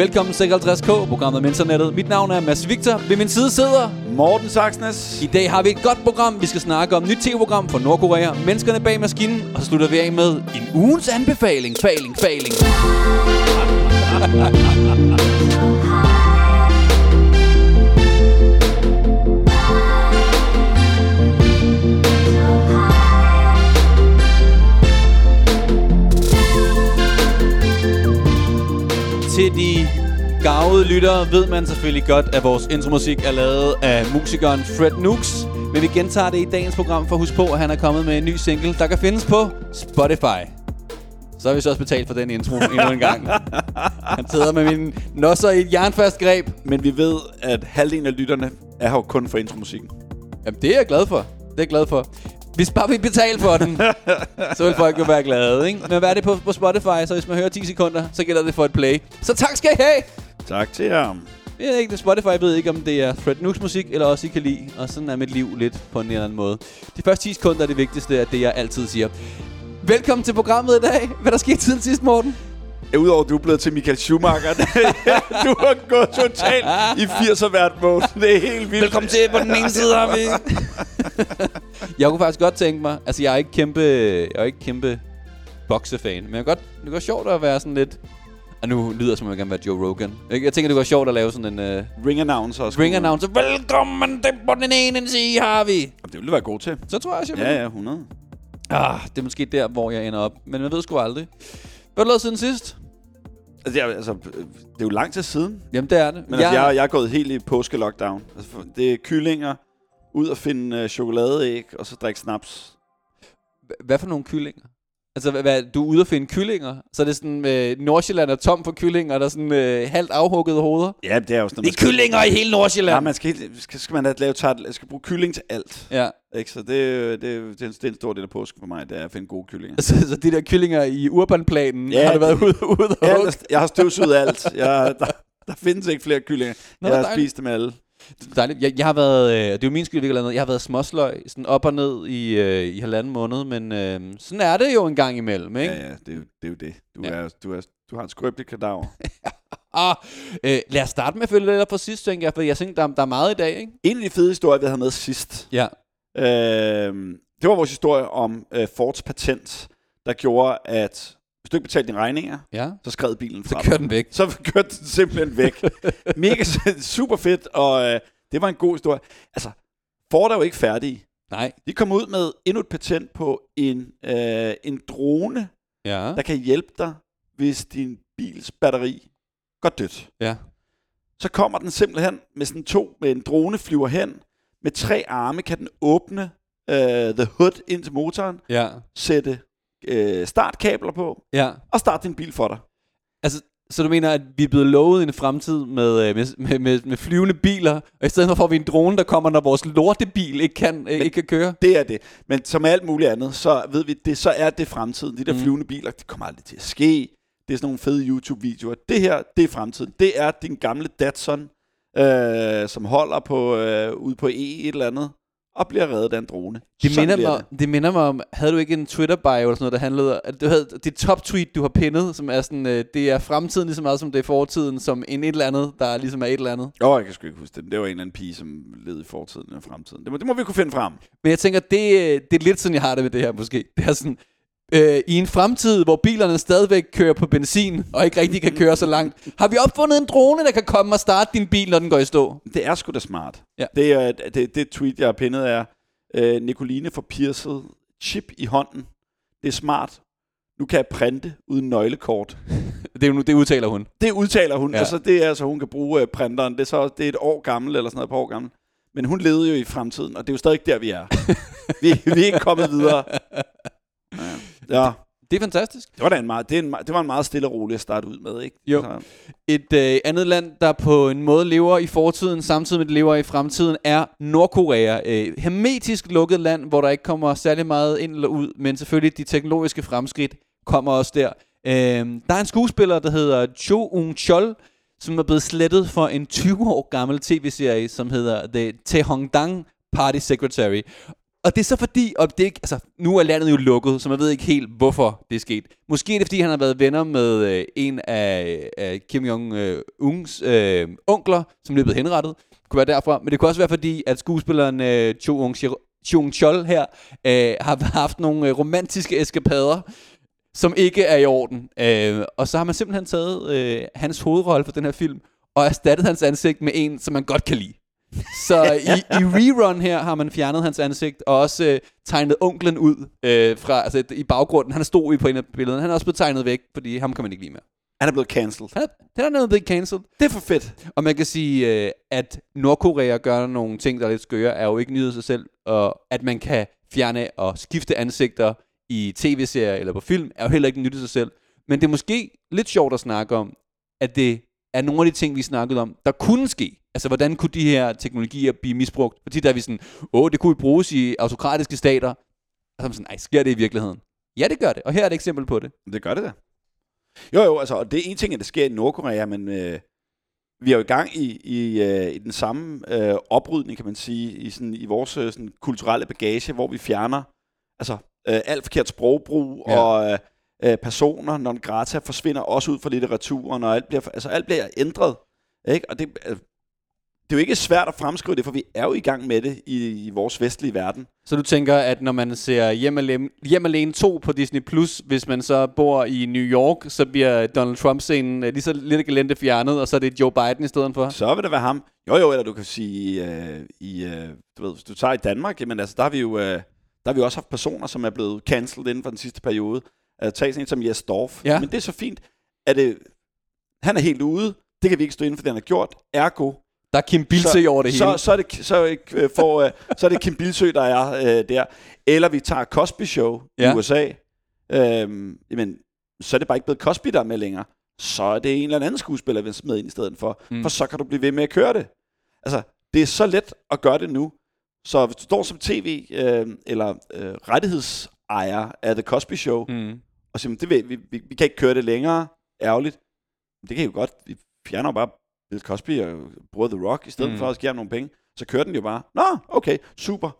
Velkommen til 56K, programmet om internettet. Mit navn er Mads Victor. Ved min side sidder... Morten Saxnes. I dag har vi et godt program. Vi skal snakke om nyt tv-program fra Nordkorea, menneskerne bag maskinen, og så slutter vi af med en ugens anbefaling. Faling, faling. Til de gavede lyttere ved man selvfølgelig godt, at vores intromusik er lavet af musikeren Fred Nooks. Men vi gentager det i dagens program for at huske på, at han er kommet med en ny single, der kan findes på Spotify. Så har vi så også betalt for den intro endnu en gang. Han sidder med min nosser i et jernfast greb. Men vi ved, at halvdelen af lytterne er her jo kun for intromusikken. Jamen, det er jeg glad for. Det er jeg glad for. Hvis bare vi betaler for den, så vil folk jo være glade, ikke? Men hvad er det på, på Spotify? Så hvis man hører 10 sekunder, så gælder det for et play. Så tak skal I have! Tak til jer. Jeg ved ikke, Spotify ved ikke, om det er Fred Nooks musik, eller også I kan lide. Og sådan er mit liv lidt på en eller anden måde. De første 10 sekunder er det vigtigste, af det jeg altid siger. Velkommen til programmet i dag. Hvad der skete siden sidst, Morten? Ja, Udover at du er blevet til Michael Schumacher. du har gået totalt i 80'er hvert mode. Det er helt vildt. Velkommen til. På den ene side har vi... jeg kunne faktisk godt tænke mig... Altså, jeg er ikke kæmpe... Jeg er ikke kæmpe boksefan. Men jeg kan godt, det kan være sjovt at være sådan lidt... Og nu lyder det som, om jeg gerne vil være Joe Rogan. Jeg, jeg tænker, det være sjovt at lave sådan en... Uh, Ring announcer. også. ring announcer. Velkommen til på den ene side har vi. Det ville du være god til. Så tror jeg, jeg. Ja, ja, 100. Ah, det er måske der, hvor jeg ender op. Men man ved sgu aldrig. Hvad har du lavet siden sidst? Altså, jeg, altså, det er jo lang tid siden. Jamen, det er det. Men jeg, altså, jeg, jeg er gået helt i påske-lockdown. Altså, det er kyllinger, ud og finde uh, chokoladeæg, og så drikke snaps. Hvad for nogle kyllinger? Altså, hvad, du er ude at finde kyllinger? Så er det sådan, øh, Nordsjælland er tom for kyllinger, og der er sådan øh, halvt afhuggede hoveder? Ja, det er jo sådan, Det er kyllinger i hele Nordsjælland! Ja, man skal, helt, skal, skal man da lave tart, skal bruge kylling til alt. Ja. Ikke? Så det, det, det, det, er en- det er en stor del af påsken for mig, det er at finde gode kyllinger. Så, så de der kyllinger i urbanplanen, Ja, har du været det- ude, ude og Ja, jeg har støvsuget alt. Jeg, der, der findes ikke flere kyllinger. Nå, jeg har dejligt. spist dem alle. Dejligt. Jeg, jeg har været, øh, det er jo min skyld, eller andet. Jeg har været småsløg, sådan op og ned i, øh, i halvanden måned, men øh, sådan er det jo en gang imellem, ikke? Ja, ja, det er jo det. Er jo det. Du, Ja. er, du, er, du har en skrøbelig kadaver. Ah, øh, lad os starte med at følge lidt op sidst, tænker jeg, for jeg tænker, der, der er meget i dag, ikke? en af de fede historier, vi havde med sidst, Ja. øh, det var vores historie om øh, Fords patent, der gjorde, at hvis du ikke betalte dine regninger, Ja. så skred bilen Så fra kør dig. den væk. Så kørte den simpelthen væk. Mega super fedt, og øh, det var en god historie. Altså, Ford er jo ikke færdige. Nej. De kom ud med endnu et patent på en, øh, en drone, Ja. der kan hjælpe dig, hvis din bils batteri går dødt. Ja. Så kommer den simpelthen med sådan to, med en drone flyver hen, med tre arme kan den åbne øh, the hood ind til motoren, Ja. sætte øh, startkabler på, Ja. og starte din bil for dig. Altså, så du mener, at vi er blevet lovet en fremtid med, øh, med, med, med, med flyvende biler, og i stedet for får vi en drone, der kommer, når vores lortebil ikke kan, øh, ikke kan køre? Det er det. Men som alt muligt andet, så ved vi, det, så er det fremtiden. De der mm. flyvende biler, det kommer aldrig til at ske. Det er sådan nogle fede YouTube-videoer. Det her, det er fremtiden. Det er din gamle Datsun, øh, som holder på øh, ude på E et eller andet, og bliver reddet af en drone. Det Sådan minder, mig, det. det minder mig om, havde du ikke en Twitter-bio eller sådan noget, der handlede, at du havde det top-tweet, du har pinnet, som er sådan, øh, det er fremtiden lige så meget, som det er fortiden, som en et eller andet, der ligesom er et eller andet. Åh, oh, jeg kan sgu ikke huske det. Det var en eller anden pige, som levede i fortiden og fremtiden. Det må, det må vi kunne finde frem. Men jeg tænker, det, øh, det er lidt sådan, jeg har det med det her måske. Det er sådan, øh, i en fremtid, hvor bilerne stadigvæk kører på benzin, og ikke rigtig kan køre så langt, har vi opfundet en drone, der kan komme og starte din bil, når den går i stå. Det er sgu da smart. Ja. Det, er, det, det tweet, jeg har pinnet, er, øh, Nicoline får piercet chip i hånden. Det er smart. Nu kan jeg printe uden nøglekort. Det, er det udtaler hun. Det udtaler hun. Ja. Ja. Altså, det er altså, hun kan bruge øh, printeren. Det er så det er et år gammel, eller sådan noget, et par år gammel. Men hun levede jo i fremtiden, og det er jo stadig der, vi er. vi, vi er ikke kommet videre. Ja. Det er fantastisk. Det var, da en meget, det, er en, det var en meget stille og rolig at starte ud med, ikke? Jo. Så, Et øh, andet land, der på en måde lever i fortiden, samtidig med det lever i fremtiden, er Nordkorea. Øh, hermetisk lukket land, hvor der ikke kommer særlig meget ind eller ud, men selvfølgelig de teknologiske fremskridt kommer også der. Øh, der er en skuespiller, der hedder Cho Ung Chol, som er blevet slettet for en 20 år gammel tv-serie, som hedder The Tehongdang Party Secretary og det er så fordi, og det er ikke, altså, nu er landet jo lukket, så man ved ikke helt, hvorfor det er sket. Måske er det, fordi han har været venner med øh, en af, af Kim Jong-uns øh, øh, onkler, som blev henrettet. Det kunne være derfra. Men det kunne også være, fordi at skuespilleren øh, Cho Chung Chol her øh, har haft nogle øh, romantiske eskapader, som ikke er i orden. Øh, og så har man simpelthen taget øh, hans hovedrolle for den her film, og erstattet hans ansigt med en, som man godt kan lide. Så i, i rerun her har man fjernet hans ansigt, og også øh, tegnet onklen ud øh, fra, altså, i baggrunden. Han stod i på en af billederne. Han er også blevet tegnet væk, fordi ham kan man ikke lide mere. Han er blevet cancelled. Han er, han er blevet cancelled. Det er for fedt. Og man kan sige, øh, at Nordkorea gør nogle ting, der er lidt skøre, er jo ikke nyhed sig selv. Og at man kan fjerne og skifte ansigter i tv-serier eller på film, er jo heller ikke nyt i sig selv. Men det er måske lidt sjovt at snakke om, at det er nogle af de ting, vi snakkede om, der kunne ske. Altså, hvordan kunne de her teknologier blive misbrugt? Fordi der er vi sådan, åh, det kunne bruges i autokratiske stater. Og så er man sådan, nej, sker det i virkeligheden? Ja, det gør det, og her er et eksempel på det. Det gør det da. Jo, jo, altså, og det er en ting, at det sker i Nordkorea, men øh, vi er jo i gang i, i, øh, i den samme øh, oprydning, kan man sige, i, sådan, i vores øh, sådan, kulturelle bagage, hvor vi fjerner altså, øh, alt forkert sprogbrug ja. og øh, personer, når den grata forsvinder også ud fra litteraturen, og alt bliver, altså, alt bliver ændret. Ikke? Og det, øh, det er jo ikke svært at fremskrive det, for vi er jo i gang med det i, i vores vestlige verden. Så du tænker, at når man ser Hjem alene, Hjem alene 2 på Disney+, Plus, hvis man så bor i New York, så bliver Donald Trump-scenen lige så lidt galente fjernet, og så er det Joe Biden i stedet for? Så vil det være ham. Jo jo, eller du kan sige, øh, i, øh, du ved, hvis du tager i Danmark, jamen altså, der har vi jo... Øh, der har vi også haft personer, som er blevet cancelled inden for den sidste periode. Uh, tag sådan en som Jes Dorf. Ja. Men det er så fint, at det, han er helt ude. Det kan vi ikke stå inden for, det han har gjort. Ergo, der er Kim Bilsø over det så, hele. Så, er det, så, for, uh, så er det Kim Bilsø, der er uh, der. Eller vi tager Cosby Show ja. i USA. Øhm, jamen, så er det bare ikke blevet Cosby, der er med længere. Så er det en eller anden skuespiller, vi med ind i stedet for. Mm. For så kan du blive ved med at køre det. Altså, det er så let at gøre det nu. Så hvis du står som tv øh, eller øh, rettighedsejer af The Cosby Show, mm. og siger, det vil, vi, vi, vi kan ikke køre det længere, ærgerligt. Det kan jo godt, vi fjerner bare Bill Cosby og bruger The Rock, i stedet mm. for at give nogle penge, så kører den jo bare. Nå, okay, super.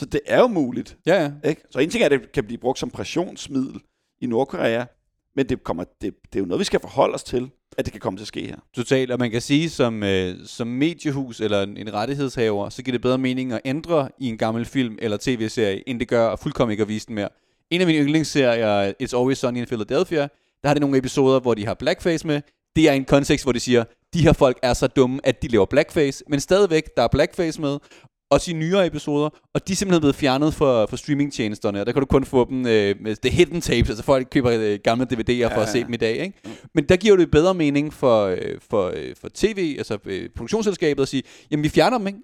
Så det er jo muligt. Ja, ja. Ikke? Så en ting er, at det kan blive brugt som pressionsmiddel i Nordkorea, men det, kommer, det, det er jo noget, vi skal forholde os til, at det kan komme til at ske her. Totalt, og man kan sige, som, øh, som mediehus eller en, en rettighedshaver, så giver det bedre mening at ændre i en gammel film eller tv-serie, end det gør at fuldkommen ikke at vise den mere. En af mine yndlingsserier, It's Always Sunny in Philadelphia, der har det nogle episoder, hvor de har blackface med. Det er en kontekst, hvor de siger, de her folk er så dumme, at de laver blackface, men stadigvæk, der er blackface med, også i nyere episoder, og de er simpelthen blevet fjernet for, for streamingtjenesterne, og der kan du kun få dem øh, med the hidden tapes, altså folk køber øh, gamle DVD'er ja, for at se dem i dag, ikke? Men der giver det bedre mening for, øh, for, øh, for tv, altså øh, produktionsselskabet at sige, jamen vi fjerner dem, ikke?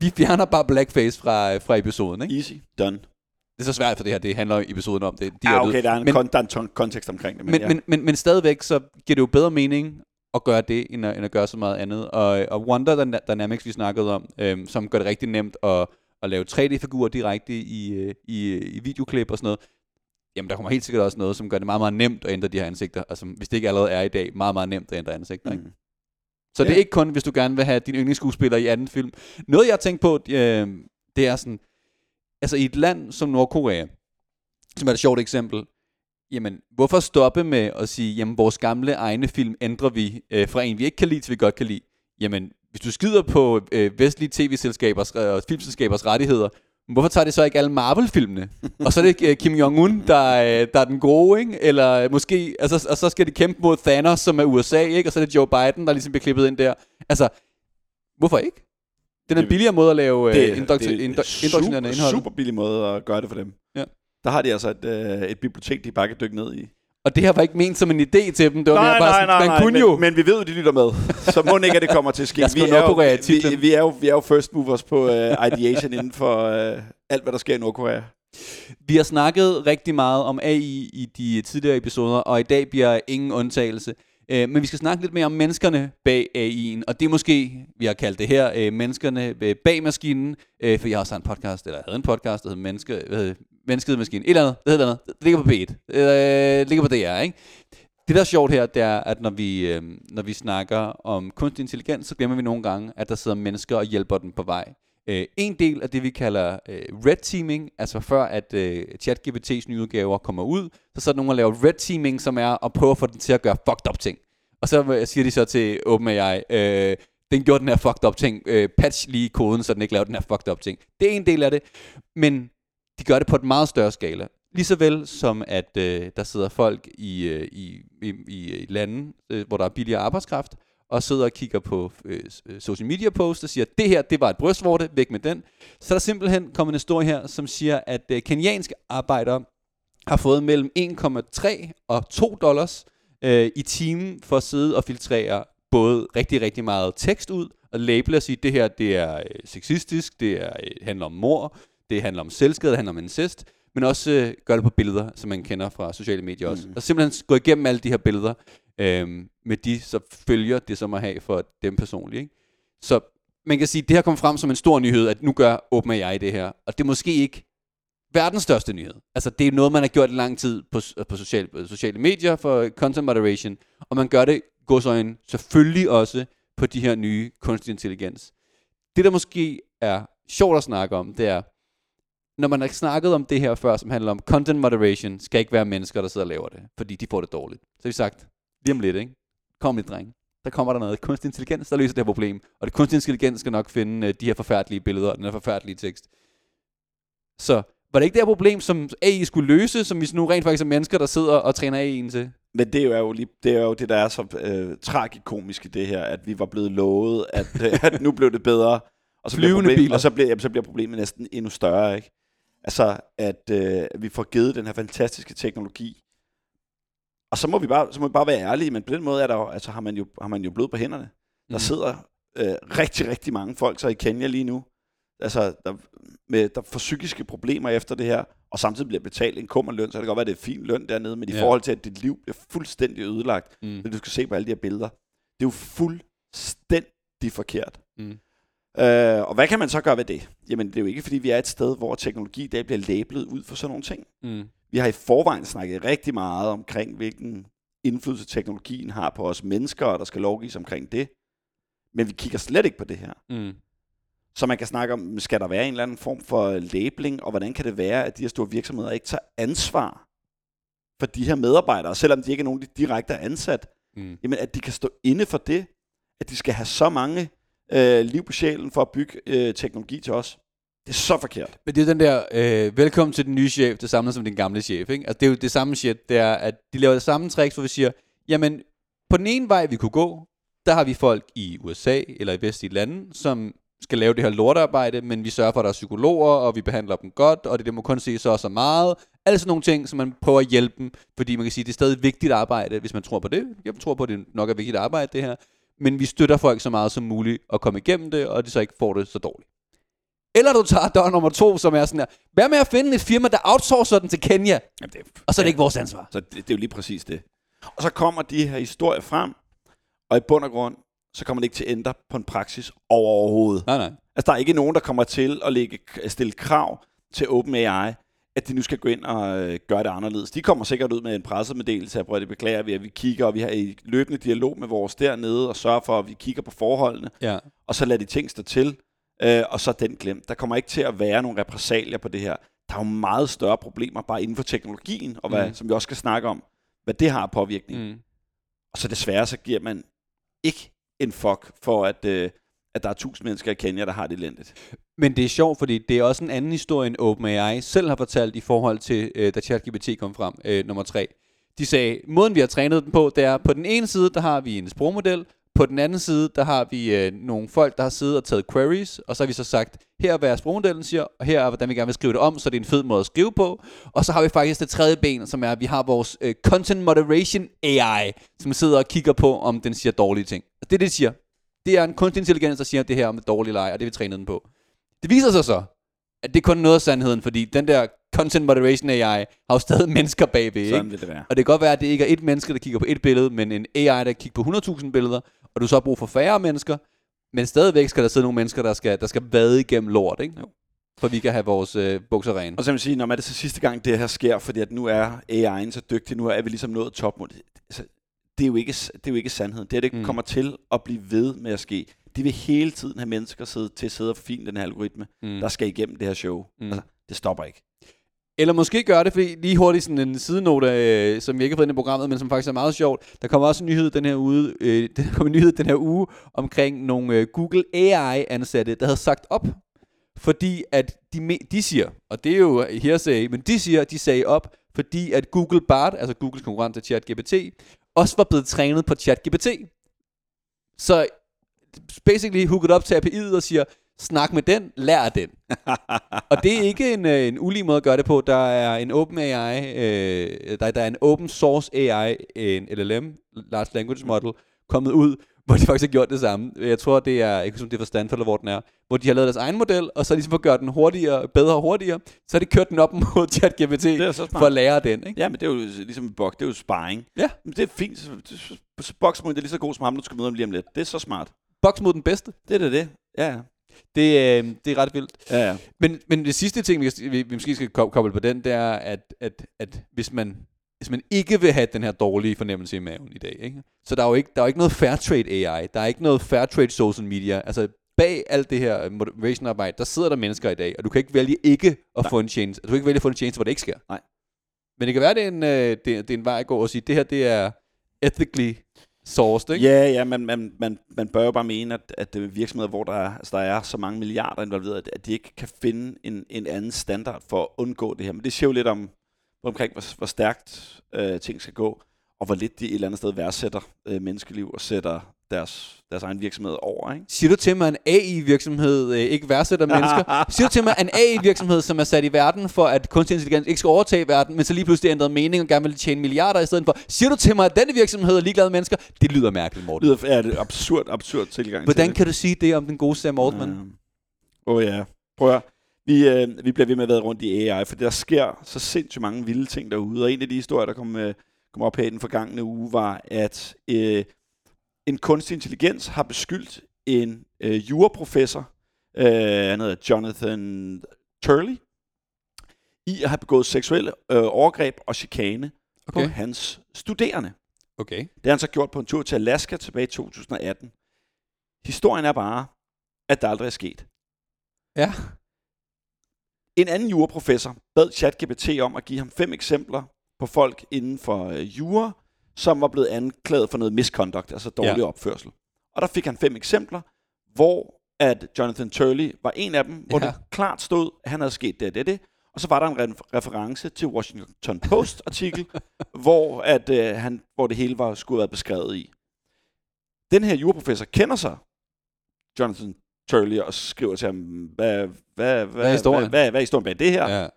Vi fjerner bare blackface fra, fra episoden, ikke? Easy, done. Det er så svært for det her, det handler episoden om. Det, de ja, okay, der er en, men, kon- der er en kontekst omkring det. Men, men, ja. men, men, men stadigvæk, så giver det jo bedre mening at gøre det, end at, end at gøre så meget andet. Og, og Wonder Dynamics, vi snakkede om, øhm, som gør det rigtig nemt at, at lave 3D-figurer direkte i, øh, i, i videoklip og sådan noget. Jamen, der kommer helt sikkert også noget, som gør det meget, meget nemt at ændre de her ansigter. Altså, hvis det ikke allerede er i dag, meget, meget nemt at ændre ansigter. Mm. Ikke? Så ja. det er ikke kun, hvis du gerne vil have din yndlingsskuespiller i anden film. Noget, jeg har tænkt på, øh, det er sådan, altså i et land som Nordkorea, som er et sjovt eksempel, jamen, hvorfor stoppe med at sige, jamen, vores gamle egne film ændrer vi øh, fra en, vi ikke kan lide, til vi godt kan lide. Jamen, hvis du skider på øh, vestlige tv-selskabers og øh, filmselskabers rettigheder, hvorfor tager det så ikke alle Marvel-filmene? og så er det øh, Kim Jong-un, der, øh, der er den gode, ikke? Eller måske, altså, og så skal de kæmpe mod Thanos, som er USA, ikke? Og så er det Joe Biden, der ligesom bliver klippet ind der. Altså, hvorfor ikke? Det er en billigere måde at lave øh, det, indokter- det indoktrinerende indhold. super billig måde at gøre det for dem. Der har de altså et, øh, et bibliotek, de bare kan dykke ned i. Og det her var ikke ment som en idé til dem. Det var nej, mere bare nej, sådan, nej, man nej, kunne men, jo. Men vi ved jo, de lytter med. Så må ikke, at det kommer til at ske. vi, er jo, vi, vi, er jo, vi er jo first movers på uh, ideation inden for uh, alt, hvad der sker i Nordkorea. Vi har snakket rigtig meget om AI i de tidligere episoder, og i dag bliver ingen undtagelse. Uh, men vi skal snakke lidt mere om menneskerne bag AI'en, og det er måske, vi har kaldt det her, uh, menneskerne bag maskinen, uh, for jeg har også en podcast, eller jeg havde en podcast, der hedder Menneske, hvad maskine. Et eller andet. Det hedder noget, Det ligger på B1, Det øh, ligger på DR, ikke? Det, der er sjovt her, det er, at når vi, øh, når vi snakker om kunstig intelligens, så glemmer vi nogle gange, at der sidder mennesker og hjælper den på vej. Øh, en del af det, vi kalder øh, red teaming, altså før at øh, ChatGPT's nye udgaver kommer ud, så så nogen, og laver red teaming, som er at prøve at få den til at gøre fucked up ting. Og så øh, siger de så til OpenAI, øh, den gjorde den her fucked up ting, øh, patch lige koden, så den ikke laver den her fucked up ting. Det er en del af det, men de gør det på et meget større skala. Lige så vel som at øh, der sidder folk i, øh, i, i, i lande, øh, hvor der er billigere arbejdskraft, og sidder og kigger på øh, øh social media posts og siger, det her, det var et brystvorte, væk med den. Så er der simpelthen kommet en historie her, som siger, at øh, kenyanske arbejdere har fået mellem 1,3 og 2 dollars øh, i timen for at sidde og filtrere både rigtig, rigtig meget tekst ud, og label og sige, det her, det er øh, sexistisk, det er, øh, handler om mor, det handler om selvskade, det handler om incest, men også øh, gør det på billeder, som man kender fra sociale medier også. Mm. Og simpelthen gå igennem alle de her billeder, øh, med de så følger det som at have for dem personligt. Ikke? Så man kan sige, at det her kommer frem som en stor nyhed, at nu gør OpenAI det her. Og det er måske ikke verdens største nyhed. Altså, det er noget, man har gjort i lang tid på, på, social, på sociale medier for content moderation, og man gør det, godsøjne, selvfølgelig også på de her nye kunstig intelligens. Det, der måske er sjovt at snakke om, det er, når man har snakket om det her før, som handler om content moderation, skal ikke være mennesker, der sidder og laver det, fordi de får det dårligt. Så har vi sagt, lige om lidt, ikke? Kom lidt, dreng. Der kommer der noget kunstig intelligens, der løser det her problem. Og det kunstig intelligens skal nok finde uh, de her forfærdelige billeder og den her forfærdelige tekst. Så var det ikke det her problem, som AI skulle løse, som vi nu rent faktisk er mennesker, der sidder og træner AI'en til? Men det er jo, lige, det, er jo det, der er så øh, tragikomisk i det her, at vi var blevet lovet, at, øh, at nu blev det bedre. Og så, bliver, problem, og så, bliver, jamen, så bliver problemet næsten endnu større. Ikke? Altså, at øh, vi får givet den her fantastiske teknologi. Og så må vi bare, så må vi bare være ærlige, men på den måde er der, altså, har, man jo, har man jo blod på hænderne. Der mm. sidder øh, rigtig, rigtig mange folk så i Kenya lige nu, altså, der, med, der får psykiske problemer efter det her, og samtidig bliver betalt en kummerløn, så kan det godt være, at det er fin løn dernede, men i ja. forhold til, at dit liv bliver fuldstændig ødelagt, mm. når du skal se på alle de her billeder, det er jo fuldstændig forkert. Mm. Øh, og hvad kan man så gøre ved det? Jamen, det er jo ikke, fordi vi er et sted, hvor teknologi i dag bliver lablet ud for sådan nogle ting. Mm. Vi har i forvejen snakket rigtig meget omkring, hvilken indflydelse teknologien har på os mennesker, og der skal lovgives omkring det. Men vi kigger slet ikke på det her. Mm. Så man kan snakke om, skal der være en eller anden form for labeling, og hvordan kan det være, at de her store virksomheder ikke tager ansvar for de her medarbejdere, selvom de ikke er nogen, de direkte er ansat. Mm. Jamen, at de kan stå inde for det, at de skal have så mange øh, liv på sjælen for at bygge øh, teknologi til os. Det er så forkert. Men det er den der, øh, velkommen til den nye chef, det samme som din gamle chef. Ikke? Altså, det er jo det samme shit, det er, at de laver det samme tricks, hvor vi siger, jamen, på den ene vej, vi kunne gå, der har vi folk i USA eller i vestlige lande, som skal lave det her lortearbejde, men vi sørger for, at der er psykologer, og vi behandler dem godt, og det, det må kun se så og så meget. Alle sådan nogle ting, som man prøver at hjælpe dem, fordi man kan sige, at det er stadig vigtigt arbejde, hvis man tror på det. Jeg tror på, at det nok er vigtigt arbejde, det her. Men vi støtter folk så meget som muligt at komme igennem det, og de så ikke får det så dårligt. Eller du tager dør nummer to, som er sådan her. Hvad med at finde et firma, der outsourcer den til Kenya? Jamen det er, og så er det ikke vores ansvar. Så det, det er jo lige præcis det. Og så kommer de her historier frem, og i bund og grund, så kommer det ikke til at ændre på en praksis overhovedet. Nej, nej. Altså, der er ikke nogen, der kommer til at lægge, stille krav til OpenAI, at de nu skal gå ind og øh, gøre det anderledes. De kommer sikkert ud med en pressemeddelelse, at det beklager vi, at vi kigger, og vi har i løbende dialog med vores dernede, og sørger for, at vi kigger på forholdene, ja. og så lader de ting stå til, øh, og så den glemt. Der kommer ikke til at være nogle repressalier på det her. Der er jo meget større problemer bare inden for teknologien, og hvad, mm. som vi også skal snakke om, hvad det har påvirkning. Mm. Og så desværre, så giver man ikke en fuck for, at, øh, at der er tusind mennesker i Kenya, der har det elendigt. Men det er sjovt, fordi det er også en anden historie, end OpenAI selv har fortalt i forhold til, øh, da ChatGPT kom frem, øh, nummer tre. De sagde, måden vi har trænet den på, det er, på den ene side, der har vi en sprogmodel, på den anden side, der har vi øh, nogle folk, der har siddet og taget queries, og så har vi så sagt, her er hvad sprogmodellen siger, og her er hvordan vi gerne vil skrive det om, så det er en fed måde at skrive på. Og så har vi faktisk det tredje ben, som er, at vi har vores øh, Content Moderation AI, som sidder og kigger på, om den siger dårlige ting. Og det er det, det siger. Det er en kunstig intelligens, der siger det her om et dårligt leg, og det vi trænet den på. Det viser sig så, at det er kun noget af sandheden, fordi den der Content Moderation AI har jo stadig mennesker bagved, Sådan vil det være. Og det kan godt være, at det ikke er et menneske, der kigger på et billede, men en AI, der kigger på 100.000 billeder, og du så har brug for færre mennesker, men stadigvæk skal der sidde nogle mennesker, der skal, der skal vade igennem lort, ikke? Jo. For vi kan have vores øh, bukser rene. Og så vil jeg sige, når man er det så sidste gang, det her sker, fordi at nu er AI'en så dygtig, nu er vi ligesom nået topmål. Altså, det er jo ikke, det er jo ikke sandheden. Det, er, det mm. kommer til at blive ved med at ske. de vil hele tiden have mennesker sidde, til at sidde og forfine den her algoritme, Mm. der skal igennem det her show. Mm. Altså, det stopper ikke. Eller måske gør det, fordi lige hurtigt sådan en sidenote, øh, som vi ikke har fået ind i programmet, men som faktisk er meget sjovt. Der kommer også en nyhed den her uge, øh, der kommer en nyhed den her uge omkring nogle øh, Google AI-ansatte, der havde sagt op, fordi at de, de siger, og det er jo hearsay, men de siger, at de sagde op, fordi at Google Bard, altså Googles konkurrent til ChatGPT, også var blevet trænet på ChatGPT. Så basically hooked op til API'et og siger, snak med den, lær den. og det er ikke en, øh, en ulig måde at gøre det på. Der er en open AI, øh, der, der er en open source AI, en LLM, Large Language Model, kommet ud, hvor de faktisk har gjort det samme. Jeg tror, det er, jeg kan huske, om det er fra Stanford, eller hvor den er, hvor de har lavet deres egen model, og så ligesom for at gøre den hurtigere, bedre og hurtigere, så har de kørt den op mod ChatGPT for at lære den. Ikke? Ja, men det er jo ligesom en bok, det er jo sparring. Ja. Men det er fint. Så, så, så boksmod, det er lige så god som ham, du skal møde om lige om lidt. Det er så smart. Boks mod den bedste. Det er det, det. Ja, ja. Det, øh, det er ret vildt. Ja, ja. Men, men det sidste ting, vi, vi, vi måske skal ko- koble på den, det er, at, at, at hvis, man, hvis man ikke vil have den her dårlige fornemmelse i maven i dag, ikke? så der er jo ikke, der er jo ikke noget fair trade AI, der er ikke noget fair trade social media. Altså bag alt det her motivation arbejde, der sidder der mennesker i dag, og du kan ikke vælge ikke at Nej. få en tjeneste. Du kan ikke vælge at få en tjeneste, hvor det ikke sker. Nej. Men det kan være, det er en, øh, det, det er en vej at gå og sige, det her det er ethically sourced, ikke? Ja, ja, man, man, man, man bør jo bare mene, at, at det er virksomheder, hvor der er, altså, der er så mange milliarder involveret, at- at de ikke kan finde en, en anden standard for at undgå det her. Men det siger jo lidt om, omkring, hvor, hvor stærkt øh, ting skal gå, og hvor lidt de et eller andet sted værdsætter øh, menneskeliv og sætter deres, deres egen virksomhed over. Ikke? Siger du til mig, at en AI-virksomhed øh, ikke værdsætter mennesker? Siger du til mig, at en AI-virksomhed, som er sat i verden for, at kunstig intelligens ikke skal overtage verden, men så lige pludselig ændret mening og gerne vil tjene milliarder i stedet for? Siger du til mig, at denne virksomhed er ligeglade med mennesker? Det lyder mærkeligt, Morten. Lyder, er det absurd, absurd tilgang Hvordan til kan du sige det om den gode Sam Altman? det. Åh oh, ja. Prøv at. Vi, øh, vi bliver ved med at være rundt i AI, for der sker så sindssygt mange vilde ting derude. Og en af de historier, der kom, øh, kom op her i den forgangne uge, var, at øh, en kunstig intelligens har beskyldt en øh, juraprofessor, øh, han hedder Jonathan Turley, i at have begået seksuelle øh, overgreb og chikane okay. På hans studerende. Okay. Det har han så gjort på en tur til Alaska tilbage i 2018. Historien er bare, at der aldrig er sket. Ja. En anden juraprofessor bad ChatGPT om at give ham fem eksempler på folk inden for øh, jura, som var blevet anklaget for noget misconduct, altså dårlig Ja. opførsel. Og der fik han fem eksempler, hvor at Jonathan Turley var en af dem, hvor Ja. det klart stod, at han havde sket det det, og det. Og så var der en re- reference til Washington Post artikel, hvor, at, øh, han, hvor det hele var skulle have været beskrevet i. Den her juraprofessor kender sig Jonathan Turley og skriver til ham, hvad, hvad, hvad, er historien? Hvad, hvad, hvad er historien bag det her? Ja.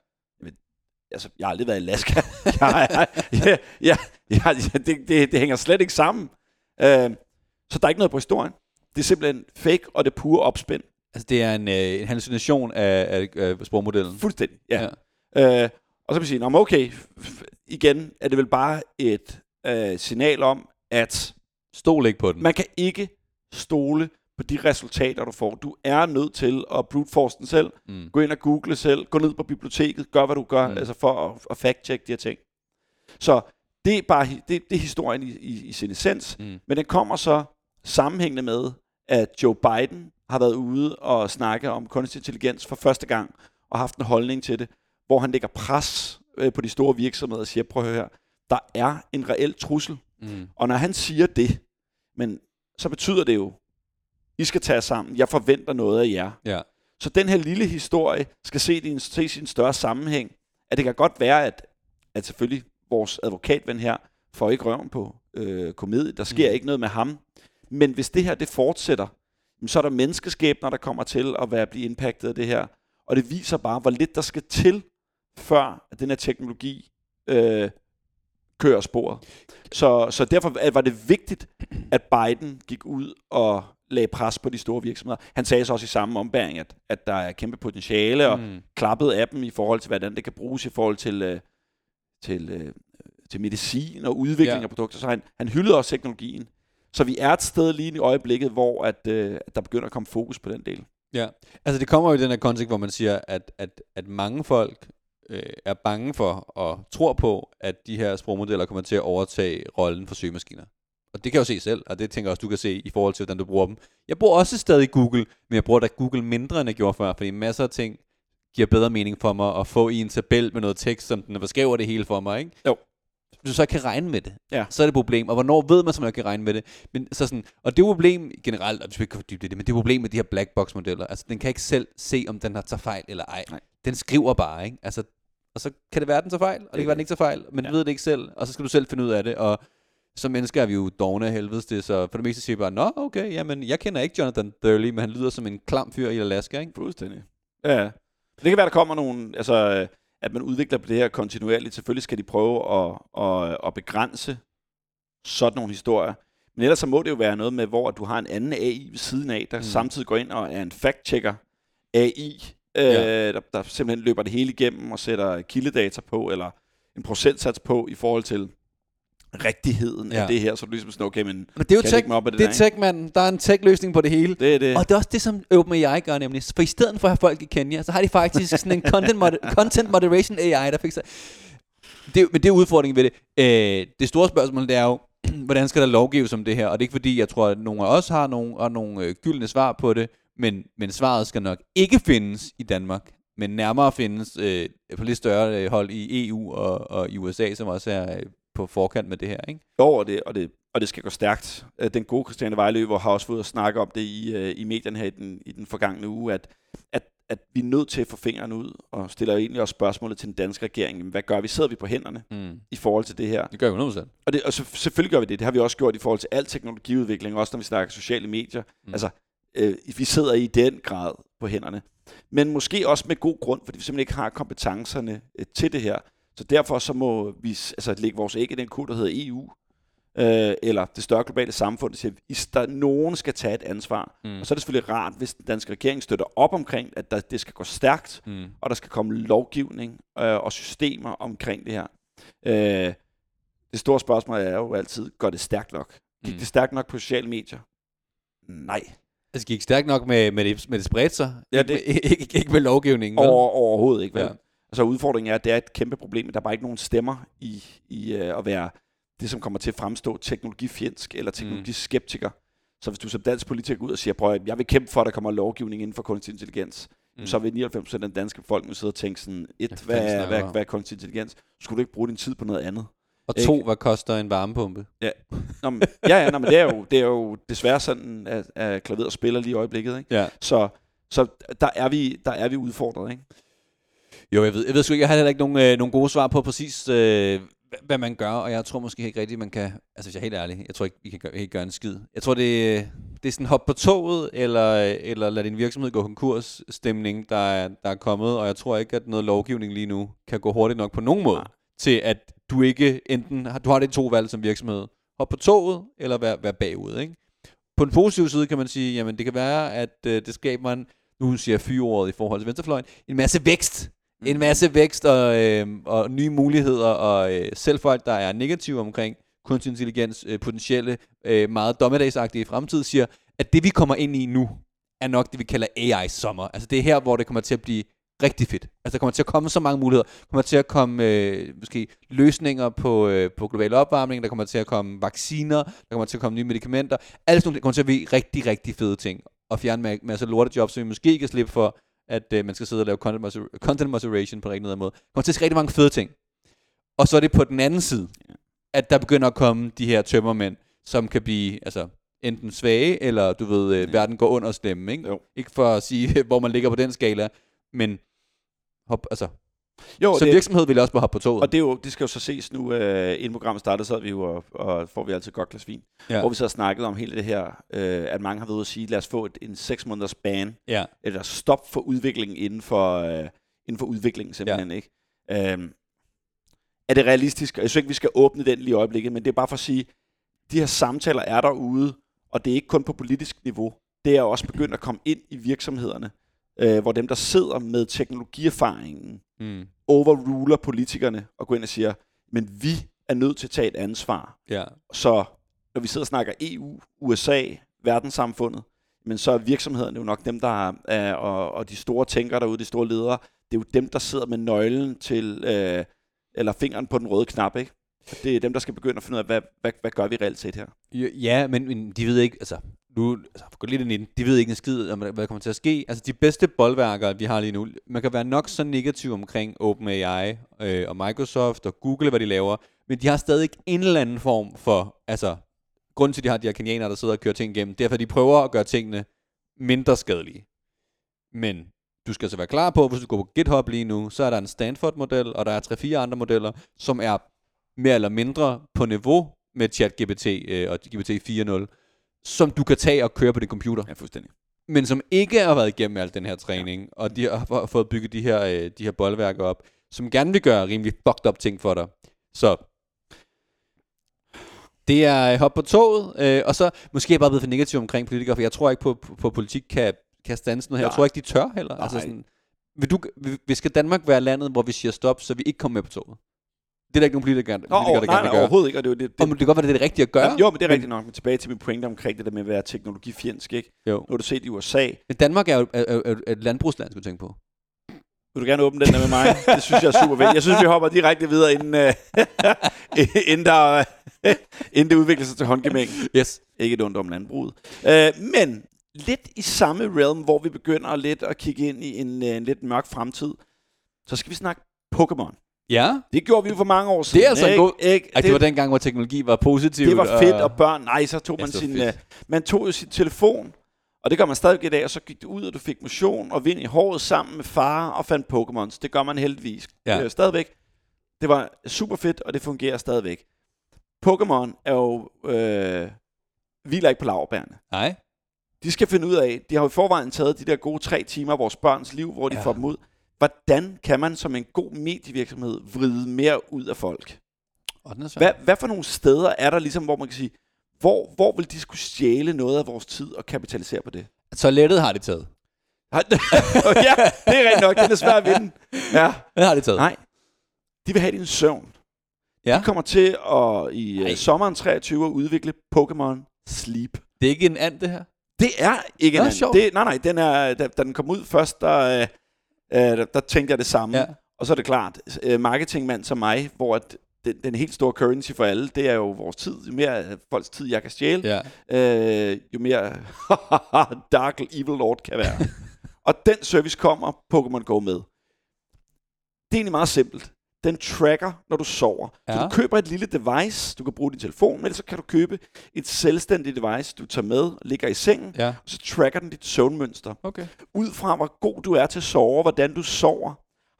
altså, jeg har aldrig været i Alaska. jeg, jeg, jeg, jeg, jeg, jeg, det, det, det hænger slet ikke sammen. Øh, så der er ikke noget på historien. Det er simpelthen fake, og det er pure opspind. Altså, det er en, øh, en hallucination af, af, af sprogmodellen. Fuldstændig, ja. ja. Øh, og så vil jeg sige, "Nå, okay, igen er det vel bare et øh, signal om, at Stol ikke på den. man kan ikke stole på de resultater, du får. Du er nødt til at brute force den selv. Mm. Gå ind og google selv. Gå ned på biblioteket. Gør, hvad du gør, Mm. altså for at, at fact-check de her ting. Så det er bare det, det er historien i, i, i sin essens. Mm. Men den kommer så sammenhængende med, at Joe Biden har været ude og snakke om kunstig intelligens for første gang, og haft en holdning til det, hvor han lægger pres øh, på de store virksomheder og siger, prøv at høre her, der er en reel trussel. Mm. Og når han siger det, men så betyder det jo, I skal tage sammen, jeg forventer noget af jer. Ja. Så den her lille historie skal se i en, ses i en større sammenhæng. At det kan godt være, at, at selvfølgelig vores advokatven her får ikke røven på øh, komedie. Der sker Mm. ikke noget med ham. Men hvis det her det fortsætter, så er der menneskeskæbner, der kommer til at være blive impactet af det her. Og det viser bare, hvor lidt der skal til, før at den her teknologi øh, kører sporet. Så, så derfor var det vigtigt, at Biden gik ud og lagde pres på de store virksomheder. Han sagde så også i samme ombæring, at, at der er kæmpe potentiale, og Mm. klappede af dem i forhold til, hvordan det kan bruges i forhold til, øh, til, øh, til medicin og udvikling Ja. af produkter. Så han, han hyldede også teknologien. Så vi er et sted lige i øjeblikket, hvor at, øh, der begynder at komme fokus på den del. Ja, altså det kommer jo i den her kontekst, hvor man siger, at, at, at mange folk øh, er bange for og tror på, at de her sprogmodeller kommer til at overtage rollen for søgemaskiner. Og det kan jeg jo se selv, og det tænker jeg også, du kan se i forhold til, hvordan du bruger dem. Jeg bruger også stadig Google, men jeg bruger da Google mindre, end jeg gjorde før, fordi masser af ting giver bedre mening for mig at få i en tabel med noget tekst, som den beskriver det hele for mig, ikke? Jo. Hvis du så kan regne med det, Ja. så er det et problem. Og hvornår ved man, så man kan regne med det? Men, så sådan, og det er problem generelt, og vi skal ikke det, men det er problem med de her black box modeller. Altså, den kan ikke selv se, om den har taget fejl eller ej. Nej. Den skriver bare, ikke? Altså, og så kan det være, den tager fejl, og det, kan være, den ikke tager fejl, men. Ja. du ved det ikke selv, og så skal du selv finde ud af det, og som mennesker er vi jo dogne af helvedes det, så for det meste siger vi bare, nå, okay, jamen, jeg kender ikke Jonathan Thurley, men han lyder som en klam fyr i Alaska, ikke? Fuldstændig. Ja, ja. Det kan være, der kommer nogle, altså, at man udvikler på det her kontinuerligt. Selvfølgelig skal de prøve at, at, at begrænse sådan nogle historier. Men ellers så må det jo være noget med, hvor du har en anden AI ved siden af, der Mm. mm. samtidig går ind og er en fact-checker AI, øh, Ja. der, der simpelthen løber det hele igennem og sætter kildedata på, eller en procentsats på i forhold til rigtigheden Ja. af det her. Så du ligesom sådan, okay, men Men det er jo tech, op af det, det er der, ikke? tech-manden. Der er en tech-løsning på det hele. Det er det. Og det er også det, som OpenAI gør nemlig. For i stedet for at have folk i Kenya, så har de faktisk sådan en content, moder- content moderation AI, der fikser... Det, er- men det er udfordringen ved det. Øh, det store spørgsmål, det er jo, hvordan skal der lovgives om det her? Og det er ikke fordi, jeg tror, at nogle af os har nogle, har nogle øh, gyldne svar på det, men, men svaret skal nok ikke findes i Danmark, men nærmere findes øh, på lidt større øh, hold i EU og, og i USA, som også er øh, på forkant med det her, ikke? Jo, og det, og det, og det skal gå stærkt. Øh, Den gode Christiane Vejløber har også fået at snakke om det i, øh, i medierne her i den, i den forgangne uge, at, at, at vi er nødt til at få fingeren ud, og stiller egentlig også spørgsmålet til den danske regering. Hvad gør vi? Sidder vi på hænderne Mm. i forhold til det her? Det gør vi 100%. Og, det, og så, selvfølgelig gør vi det. Det har vi også gjort i forhold til al teknologiudvikling, også når vi snakker sociale medier. Mm. Altså, øh, vi sidder i den grad på hænderne. Men måske også med god grund, fordi vi simpelthen ikke har kompetencerne øh, til det her. Så derfor så må vi altså, lægge vores æg i den kur, der hedder EU, øh, eller det større globale samfund, der siger, at der, nogen skal tage et ansvar. Mm. Og så er det selvfølgelig rart, hvis den danske regering støtter op omkring, at der, det skal gå stærkt, Mm. og der skal komme lovgivning øh, og systemer omkring det her. Øh, det store spørgsmål er jo altid, går det stærkt nok? Gik Mm. det stærkt nok på sociale medier? Nej. Altså gik stærkt nok med, med, det, med det spredte sig. Ja, ikke, det- med, ikke, ikke med lovgivningen. Over, overhovedet ikke. Vel? Ja. Ja. Altså udfordringen er, at det er et kæmpe problem, der er bare ikke nogen stemmer i, i uh, at være det, som kommer til at fremstå teknologifjendsk eller teknologiskeptiker. Mm. Så hvis du som dansk politiker går ud og siger, prøv at jeg vil kæmpe for, at der kommer lovgivning inden for kunstig intelligens, mm. så vil 99% af den danske befolkning sidde og tænke sådan, et, Hvad hvad, er, hvad, hvad er kunstig intelligens? Skulle du ikke bruge din tid på noget andet? Og to, Ikke? hvad koster en varmepumpe? Nå, men, ja, ja, nå, men det, er jo, det er jo desværre sådan, at, at klaveret spiller lige i øjeblikket. Ikke? Ja. Så, så der, er vi, der er vi udfordret. Ikke? Jo, jeg ved, jeg ved sgu ikke, jeg har heller ikke nogen, øh, nogen gode svar på præcis, øh, hva- hvad man gør, og jeg tror måske ikke rigtigt, man kan, altså hvis jeg er helt ærlig, jeg tror ikke, vi kan gøre, ikke gøre en skid. Jeg tror, det, øh, det er sådan hop på toget, eller, eller lad din virksomhed gå konkurs stemning, der er, der er kommet, og jeg tror ikke, at noget lovgivning lige nu kan gå hurtigt nok på nogen måde, Nej. til at du ikke enten, har- du har det to valg som virksomhed, hop på toget, eller vær, vær bagud, ikke? På den positive side kan man sige, jamen det kan være, at øh, det skaber en, nu siger jeg fyreordet i forhold til venstrefløjen, en masse vækst. En masse vækst og, øh, og nye muligheder, og øh, selv folk, der er negative omkring kunstig intelligens, øh, potentielle, øh, meget dommedagsagtige fremtid, siger, at det vi kommer ind i nu, er nok det, vi kalder AI-sommer. Altså det er her, hvor det kommer til at blive rigtig fedt. Altså der kommer til at komme så mange muligheder. Der kommer til at komme øh, måske løsninger på, øh, på global opvarmning, der kommer til at komme vacciner, der kommer til at komme nye medicamenter. Alle sådan nogle ting kommer til at blive rigtig, rigtig fede ting. Og fjerne en masse lortejobs, som vi måske kan slippe for, at øh, man skal sidde og lave content, moder- content moderation på en rigtig måde. Der kommer til at rigtig mange fede ting. Og så er det på den anden side, at der begynder at komme de her tømmermænd, som kan blive altså, enten svage, eller du ved, øh, Ja. verden går under stemme. Ikke? Jo. ikke for at sige, hvor man ligger på den skala, men hop, altså, Jo, som det, virksomhed vil jeg også bare hoppe på toget. og det, er jo, det skal jo så ses nu, øh, inden programmet startede, så vi jo, og, og får vi altid godt glas vin, ja. ja. hvor vi så har snakket om hele det her, øh, at mange har været ude at sige, lad os få et, en seks måneders ban, ja. eller stop for udviklingen inden for, øh, inden for udviklingen simpelthen, ja. ikke? Øhm, er det realistisk? Jeg synes ikke, vi skal åbne den lige i øjeblikket, men det er bare for at sige, de her samtaler er derude, og det er ikke kun på politisk niveau. Det er også begyndt at komme ind i virksomhederne, øh, hvor dem, der sidder med teknologierfaringen, Mm. overruler politikerne og går ind og siger, men vi er nødt til at tage et ansvar. ja. Så når vi sidder og snakker EU, USA, verdenssamfundet, men så er virksomhederne jo nok dem, der er, og, og de store tænkere derude, de store ledere, det er jo dem, der sidder med nøglen til, øh, eller fingeren på den røde knap, ikke? Det er dem, der skal begynde at finde ud af, hvad, hvad, hvad gør vi reelt set her? Ja, men, men de ved ikke, altså, nu, altså, gå lidt ind i den, de ved ikke en skid om, hvad der kommer til at ske. Altså, de bedste boldværker, vi har lige nu, man kan være nok så negativ omkring OpenAI øh, og Microsoft og Google, hvad de laver, men de har stadig en eller anden form for, altså, grund til, at de har de her kenianere, der sidder og kører ting igennem, det er, fordi de prøver at gøre tingene mindre skadelige. Men du skal altså være klar på, hvis du går på GitHub lige nu, så er der en Stanford-model, og der er 3-4 andre modeller, som er mere eller mindre på niveau med ChatGPT øh, og GPT 4.0, som du kan tage og køre på din computer. Ja, fuldstændig. Men som ikke har været igennem al den her træning, og de har fået bygget de her, øh, de her boldværker op, som gerne vil gøre rimelig fucked up ting for dig. Så det er øh, hop på toget, øh, og så måske er jeg bare blevet for negativ omkring politikere, for jeg tror ikke på, på, på politik kan, kan stanse noget her. Jeg tror ikke, de tør heller. Altså sådan, vil du, vil, skal Danmark være landet, hvor vi siger stop, så vi ikke kommer med på toget? Det er der ikke nogen politikere, Nå, politikere der nej, gerne nej, overhovedet ikke. Og det, det, det, og, det kan godt være, det er det rigtige at gøre. Ja, jo, men det er rigtigt nok. Men tilbage til min pointe omkring det der med at være teknologifjendsk, ikke? Jo. Nu har du set i USA. Men Danmark er jo er, er, er et landbrugsland, skulle tænke på. Vil du gerne åbne den der med mig? Det synes jeg er super fedt. Jeg synes, vi hopper direkte videre, inden, uh, inden, der, uh, inden det udvikler sig til håndgemæng. Yes. Ikke et ondt om landbruget. Uh, men lidt i samme realm, hvor vi begynder lidt at kigge ind i en, en lidt mørk fremtid, så skal vi snakke Pokémon. Ja. Det gjorde vi jo for mange år siden. Det er altså en god... Ikke? Ej, det, det var dengang, hvor teknologi var positivt. Det var fedt, og, og børn... Nej, så tog man sin... Uh, man tog jo sin telefon, og det gør man stadig i dag, og så gik du ud, og du fik motion og vind i håret sammen med far og fandt Pokémons. Det gør man heldigvis ja. øh, stadigvæk. Det var super fedt, og det fungerer stadigvæk. Pokémon er jo... Øh, hviler ikke på laverbærene. Nej. De skal finde ud af, de har jo i forvejen taget de der gode tre timer af vores børns liv, hvor de ja. får dem ud. Hvordan kan man som en god medievirksomhed vride mere ud af folk? Hvad, hvad for nogle steder er der ligesom, hvor man kan sige, hvor, hvor vil de skulle stjæle noget af vores tid og kapitalisere på det? Toilettet har de taget. ja, det er rent nok. Det er svært at vinde. Ja. Det har de taget. Nej. De vil have din søvn. Ja. De kommer til at i Ej. sommeren 23 at udvikle Pokémon Sleep. Det er ikke en and, det her? Det er ikke en and. Det, nej, nej, den er, da, da den kom ud først, der, øh, øh, der, der tænkte jeg det samme. Ja. Og så er det klart, øh, marketingmand som mig, hvor at den, den helt store currency for alle, det er jo vores tid. Jo mere folks tid, jeg kan stjæle, ja. øh, jo mere Dark Evil Lord kan være. og den service kommer Pokémon Go med. Det er egentlig meget simpelt. Den tracker, når du sover. Ja. Så du køber et lille device, du kan bruge din telefon eller så kan du købe et selvstændigt device, du tager med, ligger i sengen, ja. og så tracker den dit søvnmønster. Okay. Ud fra, hvor god du er til at sove, hvordan du sover,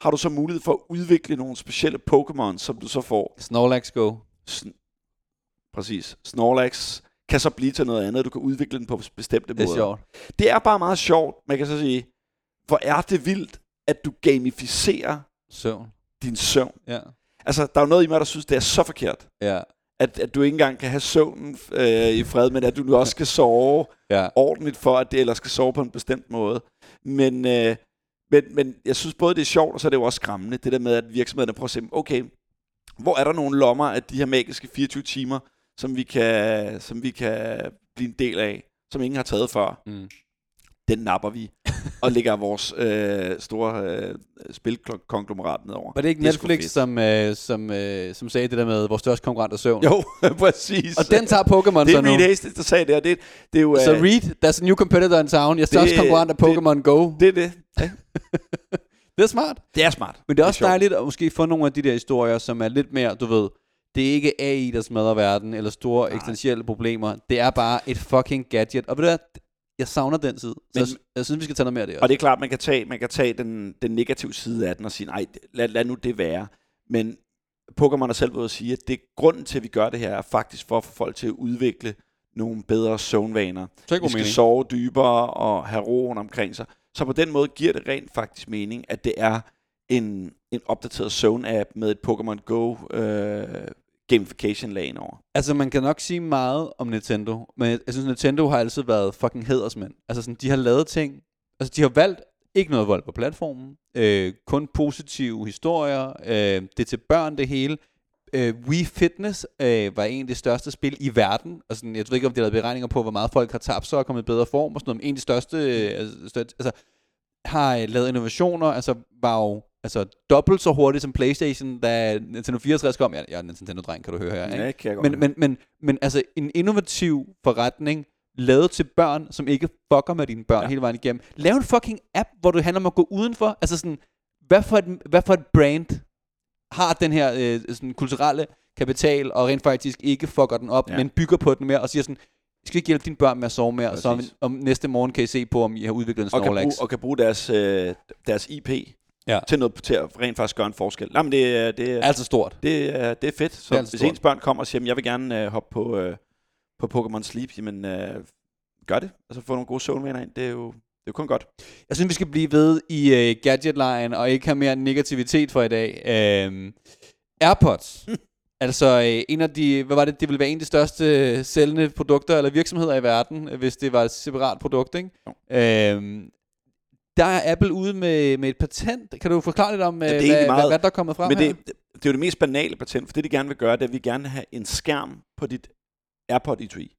har du så mulighed for at udvikle nogle specielle Pokémon, som du så får. Snorlax Go. Sn- Præcis. Snorlax kan så blive til noget andet, du kan udvikle den på bestemte måder. Det er sjovt. Det er bare meget sjovt, man kan så sige, hvor er det vildt, at du gamificerer søvn. Din søvn. Ja. Altså, der er jo noget i mig, der synes, det er så forkert. Ja. At, at du ikke engang kan have søvnen øh, i fred, men at du nu også skal sove ja. ordentligt for, at det ellers skal sove på en bestemt måde. Men, øh, men, men jeg synes både, det er sjovt, og så er det jo også skræmmende, det der med, at virksomhederne prøver at se, okay, hvor er der nogle lommer af de her magiske 24 timer, som vi kan, som vi kan blive en del af, som ingen har taget før. Mm. Den napper vi, og lægger vores øh, store øh, spilkonglomerat nedover. Var det ikke det Netflix, som, øh, som, øh, som sagde det der med vores største konkurrent er søvn? Jo, præcis. Og den tager Pokémon så nu. Det er Reed Hastings, der sagde det, og det, det er jo... Så uh, Reed, there's a new competitor in town. Your største konkurrent er Pokémon Go. Det er det. Ja. det er smart. Det er smart. Men det er også det er dejligt at måske få nogle af de der historier, som er lidt mere, du ved, det er ikke AI, der smadrer verden, eller store Nej. eksistentielle problemer. Det er bare et fucking gadget. Og ved du hvad, jeg savner den side. Så Men, jeg, jeg synes, vi skal tage noget mere af det også. Og det er klart, man kan tage, man kan tage den, den negative side af den og sige, nej, lad, lad nu det være. Men Pokémon har selv været at sige, at det er grunden til, at vi gør det her, er faktisk for at få folk til at udvikle nogle bedre søvnvaner. Vi skal mening. sove dybere og have roen omkring sig. Så på den måde giver det rent faktisk mening, at det er en, en opdateret søvn-app med et Pokémon Go øh, gamification-lagen over. Altså, man kan nok sige meget om Nintendo, men jeg synes, Nintendo har altid været fucking hedersmænd. Altså, sådan, de har lavet ting, altså, de har valgt ikke noget vold på platformen, øh, kun positive historier, øh, det er til børn det hele. Øh, Wii Fitness øh, var en af de største spil i verden, og sådan, jeg ved ikke, om de har lavet beregninger på, hvor meget folk har tabt sig og kommet i bedre form, og sådan noget, men en af de største, øh, altså, altså har øh, lavet innovationer, altså var jo altså dobbelt så hurtigt som Playstation, da Nintendo 64 kom. Jeg, jeg er en Nintendo-dreng, kan du høre her, ikke? Ja, kan jeg Men, men, men, men altså en innovativ forretning, lavet til børn, som ikke fucker med dine børn ja. Hele vejen igennem. Lav en fucking app, hvor du handler om at gå udenfor. Altså sådan, hvad for et, hvad for et brand har den her øh, sådan kulturelle kapital, og rent faktisk ikke fucker den op, ja. Men bygger på den mere, og siger sådan, skal ikke hjælpe dine børn med at sove mere, så om, Præcis. om næste morgen kan I se på, om I har udviklet en og, kan Snorlax. bruge, og kan bruge deres, øh, deres IP Ja. til noget til at rent faktisk gøre en forskel. Nej, men det, er- det, er- Altså stort. det, er- det er fedt. Så Det er altså hvis stort. ens børn kommer og siger, "Jamen, jeg vil gerne øh, hoppe på, øh, på Pokémon Sleep, jamen øh, gør det. Altså få nogle gode søvnvaner ind. Det er jo, det er jo kun godt. Jeg synes, vi skal blive ved i uh, gadget-lejen, og ikke have mere negativitet for i dag. AirPods. altså øh, en af de, hvad var det, det ville være en af de største øh, sælgende produkter eller virksomheder i verden, øh, hvis det var et separat produkt, ikke? Øhm, der er Apple ude med, med et patent. Kan du forklare lidt om, Ja, det er øh, hvad, meget- hvad, hvad der er kommet frem Men her? det, det, det er jo det mest banale patent, for det de gerne vil gøre, det er, at vi gerne vil have en skærm på dit AirPod etui.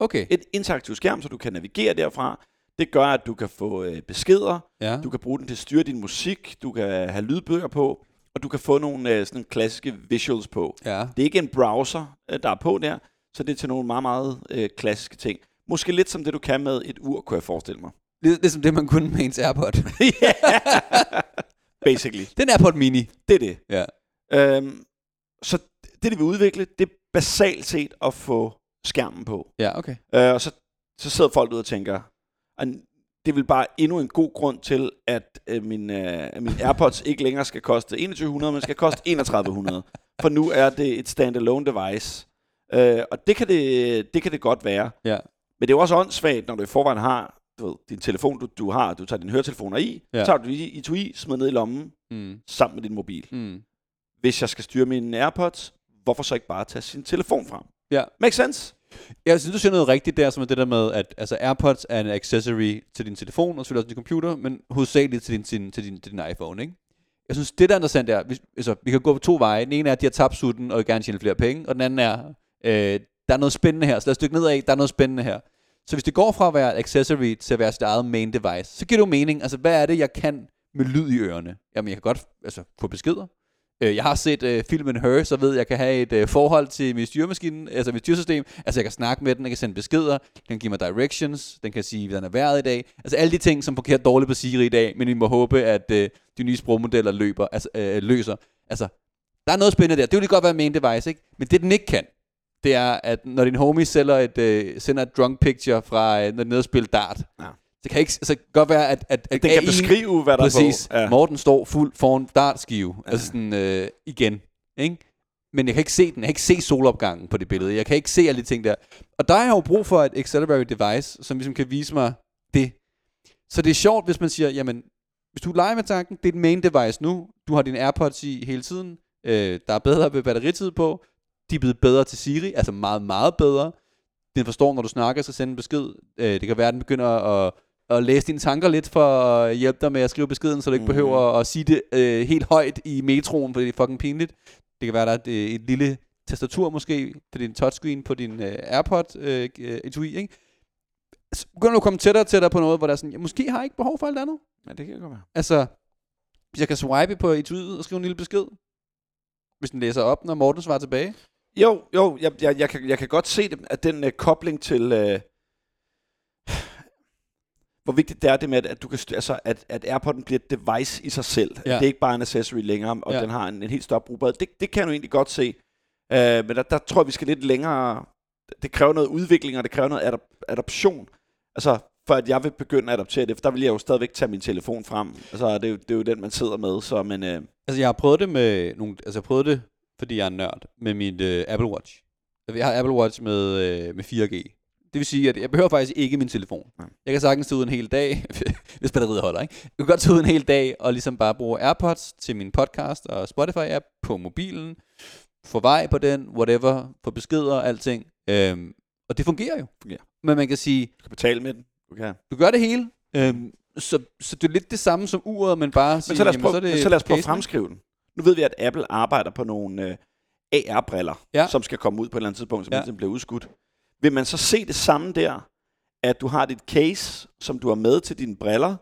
Okay, Et interaktiv skærm, så du kan navigere derfra. Det gør, at du kan få øh, beskeder, ja. du kan bruge den til at styre din musik, du kan have lydbøger på, og du kan få nogle øh, sådan klassiske visuals på. ja. Det er ikke en browser, øh, der er på der, så det er til nogle meget, meget øh, klassiske ting. Måske lidt som det, du kan med et ur, kunne jeg forestille mig. Lidt ligesom det, man kunne med ens AirPod. Basically. Den AirPod Mini. Det er det. Ja. Øhm, så det, de vil udvikle, det er basalt set at få skærmen på. Ja, okay. Øh, og så, så sidder folk ud og tænker, "Ej, det vil bare endnu en god grund til, at øh, min, øh, at min AirPods ikke længere skal koste 2100, men skal koste 3100. For nu er det et standalone device. Øh, og det kan det, det kan det godt være. Ja. Men det er jo også åndssvagt, når du i forvejen har du ved, din telefon, du, du har, du tager dine høretelefoner i, Ja. tager du i, i tui, smider ned i lommen, Mm. sammen med din mobil. Mm. Hvis jeg skal styre mine AirPods, hvorfor så ikke bare tage sin telefon frem? Ja. Make sense? Jeg synes, du siger noget rigtigt der, som er det der med, at altså, AirPods er en accessory til din telefon, og selvfølgelig også til din computer, men hovedsageligt til din, til, til, din, til din iPhone, ikke? Jeg synes, det der er interessant er, hvis, altså, vi kan gå på to veje. Den ene er, at de har tabt sutten og vil gerne tjene flere penge, og den anden er, øh, der er noget spændende her, så lad os dykke nedad, der er noget spændende her. Så hvis det går fra at være et accessory til at være sit eget main device, så giver det jo mening. Altså, hvad er det, jeg kan med lyd i ørerne? Jamen, jeg kan godt altså, få beskeder. Øh, Jeg har set øh, filmen Her, så ved jeg, jeg kan have et øh, forhold til min styremaskine, altså mit styresystem. Altså jeg kan snakke med den, jeg kan sende beskeder, den kan give mig directions, den kan sige, hvordan er vejret i dag. Altså alle de ting, som fungerer dårligt på Siri i dag, men vi må håbe, at øh, de nye sprogmodeller løber, altså, øh, løser. Altså, der er noget spændende der. Det vil lige godt være main device, ikke? Men det den ikke kan, det er, at når din homie sender et, øh, sender et drunk picture fra, øh, når den er nede og dart, Ja. det kan ikke, altså, godt være, at, at, at Den kan beskrive, hvad der Præcis. er på. Ja. Morten står fuld foran dartskive. Ja. Altså sådan, øh, igen. Ikke? Men jeg kan ikke se den. Jeg kan ikke se solopgangen på det billede. Jeg kan ikke se alle de ting der. Og der er jeg jo brug for et acceleratory device, som ligesom kan vise mig det. Så det er sjovt, hvis man siger, jamen, hvis du leger med tanken, det er et main device nu. Du har din AirPods i hele tiden. Øh, der er bedre batteritid på. De er blevet bedre til Siri, altså meget, meget bedre. Den forstår, når du snakker, så sender en besked. Øh, det kan være, at den begynder at, at læse dine tanker lidt for at hjælpe dig med at skrive beskeden, så du ikke Mhm. behøver at sige det øh, helt højt i metroen, for det er fucking pinligt. Det kan være, der er et, et lille tastatur måske på din touchscreen på din øh, AirPod øh, øh, etui, ikke? Så begynder du at komme tættere og tættere på noget, hvor der er sådan, ja, måske har jeg ikke behov for alt andet. Ja, det kan godt være. Altså, hvis jeg kan swipe på etuiet og skrive en lille besked, hvis den læser op, når Morten svarer tilbage. Jo, jo, jeg, jeg, jeg, kan, jeg kan godt se det, at den uh, kobling til... Uh, hvor vigtigt det er det med, at, du kan, altså, at, at AirPod'en bliver et device i sig selv. Ja. Det er ikke bare en accessory længere, og Ja. den har en, en helt større brugbarhed. Det, det kan jo egentlig godt se. Uh, men der, der tror jeg, vi skal lidt længere... Det kræver noget udvikling, og det kræver noget adop- adoption. Altså, for at jeg vil begynde at adoptere det, for der vil jeg jo stadigvæk tage min telefon frem. Altså, det er jo, det er jo den, man sidder med. Så, men, uh, Altså, jeg har prøvet det med nogle... Altså, jeg har prøvet det, fordi jeg er en nørd, med mit øh, Apple Watch. Jeg har Apple Watch med, øh, med 4G. Det vil sige, at jeg behøver faktisk ikke min telefon. Nej. Jeg kan sagtens tage ud en hel dag, hvis batteriet holder, ikke? Jeg kan godt tage ud en hel dag og ligesom bare bruge AirPods til min podcast og Spotify-app på mobilen. Få vej på den, whatever, få beskeder og alting. Øhm, og det fungerer jo. Fungerer. Men man kan sige, du kan betale med den. Du kan. du gør det hele. Øhm, så, så det er lidt det samme som uret, men bare sige, Men så lad os jamen, prøve, så så lad os prøve at fremskrive den. Nu ved vi, at Apple arbejder på nogle øh, AR-briller, Ja. som skal komme ud på et eller andet tidspunkt, som ja. bliver udskudt. Vil man så se det samme der, at du har dit case, som du har med til dine briller,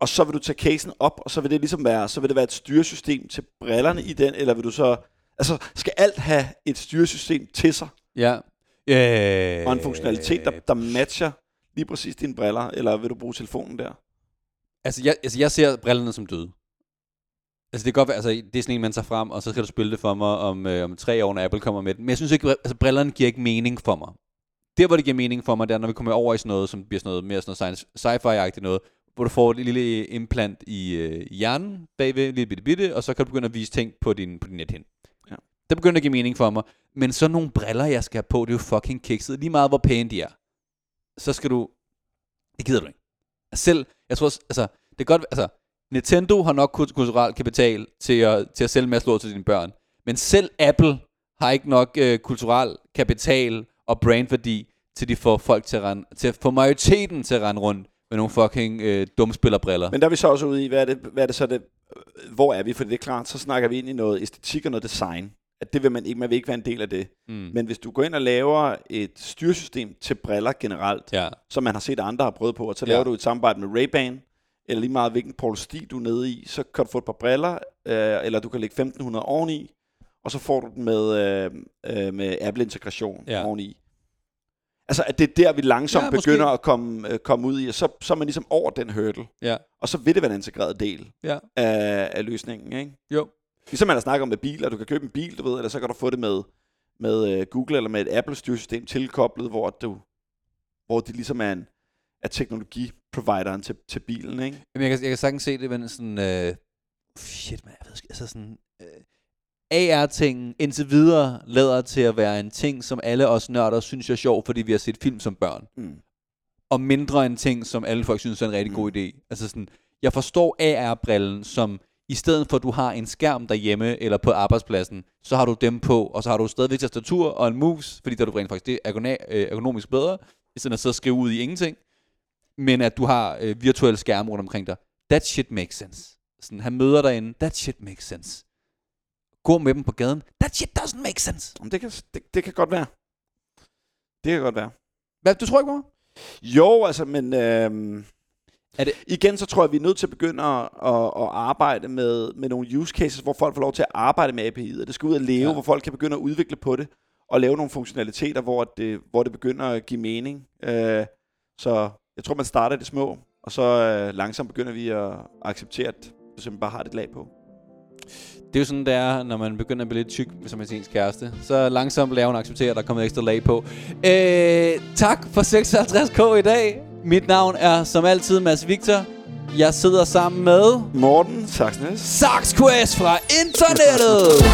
og så vil du tage casen op, og så vil det ligesom være, så vil det være et styresystem til brillerne i den, eller vil du så, altså skal alt have et styresystem til sig, Ja. Øh, og en funktionalitet, der, der matcher lige præcis dine briller, eller vil du bruge telefonen der? Altså jeg, altså, jeg ser brillerne som døde. Altså, det kan godt være, altså, det er sådan en, man tager frem, og så skal du spille det for mig om, øh, om tre år, når Apple kommer med den. Men jeg synes ikke, altså, brillerne giver ikke mening for mig. Der, hvor det giver mening for mig, det er, når vi kommer over i sådan noget, som bliver sådan noget mere sådan noget sci-fi-agtigt noget, hvor du får et lille implant i, øh, hjernen bagved, lille bitte bitte, og så kan du begynde at vise ting på din, på din nethen. Ja. Det begynder at give mening for mig. Men så nogle briller, jeg skal have på, det er jo fucking kikset. Lige meget, hvor pæne de er. Så skal du... Det gider du ikke. Selv, jeg tror, altså, det er godt, altså, Nintendo har nok kulturel kapital til at, til at sælge masser lort til dine børn. Men selv Apple har ikke nok øh, kulturel kapital og brandværdi til de får folk til at rende, til at få majoriteten til at rende rundt med nogle fucking øh, dumspillerbriller. Men der er vi så også ude i, hvad er det, hvad er det så det, hvor er vi? For det er klart, så snakker vi ind i noget æstetik og noget design. At det vil man ikke, man vil ikke være en del af det. Mm. Men hvis du går ind og laver et styresystem til briller generelt, Ja. som man har set andre har prøvet på, og så Ja. laver du et samarbejde med Ray-Ban, eller lige meget hvilken Paul Stig du er nede i, så kan du få et par briller, øh, eller du kan lægge 1500 oveni, og så får du den med, øh, øh, med Apple-integration Ja. oveni. Altså, at det er der, vi langsomt Ja, måske. begynder at komme, øh, komme ud i, og så, så er man ligesom over den hurdle, Ja. og så vil det være en integreret del Ja. af, af løsningen, ikke? Jo. Ligesom man har snakket om med biler, du kan købe en bil, du ved, eller så kan du få det med, med uh, Google eller med et Apple-styresystem tilkoblet, hvor, du, hvor det ligesom er, en, er teknologiprovideren til, til bilen, ikke? Jamen, jeg kan, jeg kan sagtens se det, men sådan... Øh, shit, man, jeg ved sgu- altså sådan... Øh, AR-tingen indtil videre lader til at være en ting, som alle os nørder synes er sjov, fordi vi har set film som børn. Mm. Og mindre en ting, som alle folk synes er en rigtig Mm. god idé. Altså sådan, jeg forstår AR-brillen som, i stedet for at du har en skærm derhjemme eller på arbejdspladsen, så har du dem på, og så har du stadigvæk tastatur og en mus, fordi der er du rent faktisk det er øh, ergonomisk bedre, i stedet for at sidde og skrive ud i ingenting. Men at du har øh, virtuelle skærme rundt omkring dig. That shit makes sense. Sådan, han møder dig inde. That shit makes sense. Gå med dem på gaden. That shit doesn't make sense. Jamen, Det, kan, det, det kan godt være. Det kan godt være. Hvad, du tror ikke på mig? Jo, altså, men øhm, Er det- igen, så tror jeg, vi er nødt til at begynde at, at, at arbejde med, med nogle use cases, hvor folk får lov til at arbejde med API'et. Det skal ud og leve, ja. hvor folk kan begynde at udvikle på det, og lave nogle funktionaliteter, hvor det, hvor det begynder at give mening. Øh, så jeg tror, man starter det små, og så øh, langsomt begynder vi at acceptere, at du simpelthen bare har det lag på. Det er jo sådan, det er, når man begynder at blive lidt tyk, som sin ens kæreste. Så langsomt laver hun acceptere, at der er kommet ekstra lag på. Øh, tak for 56k i dag. Mit navn er som altid Mads Victor. Jeg sidder sammen med Morten Saxnes. Saxquest fra internettet.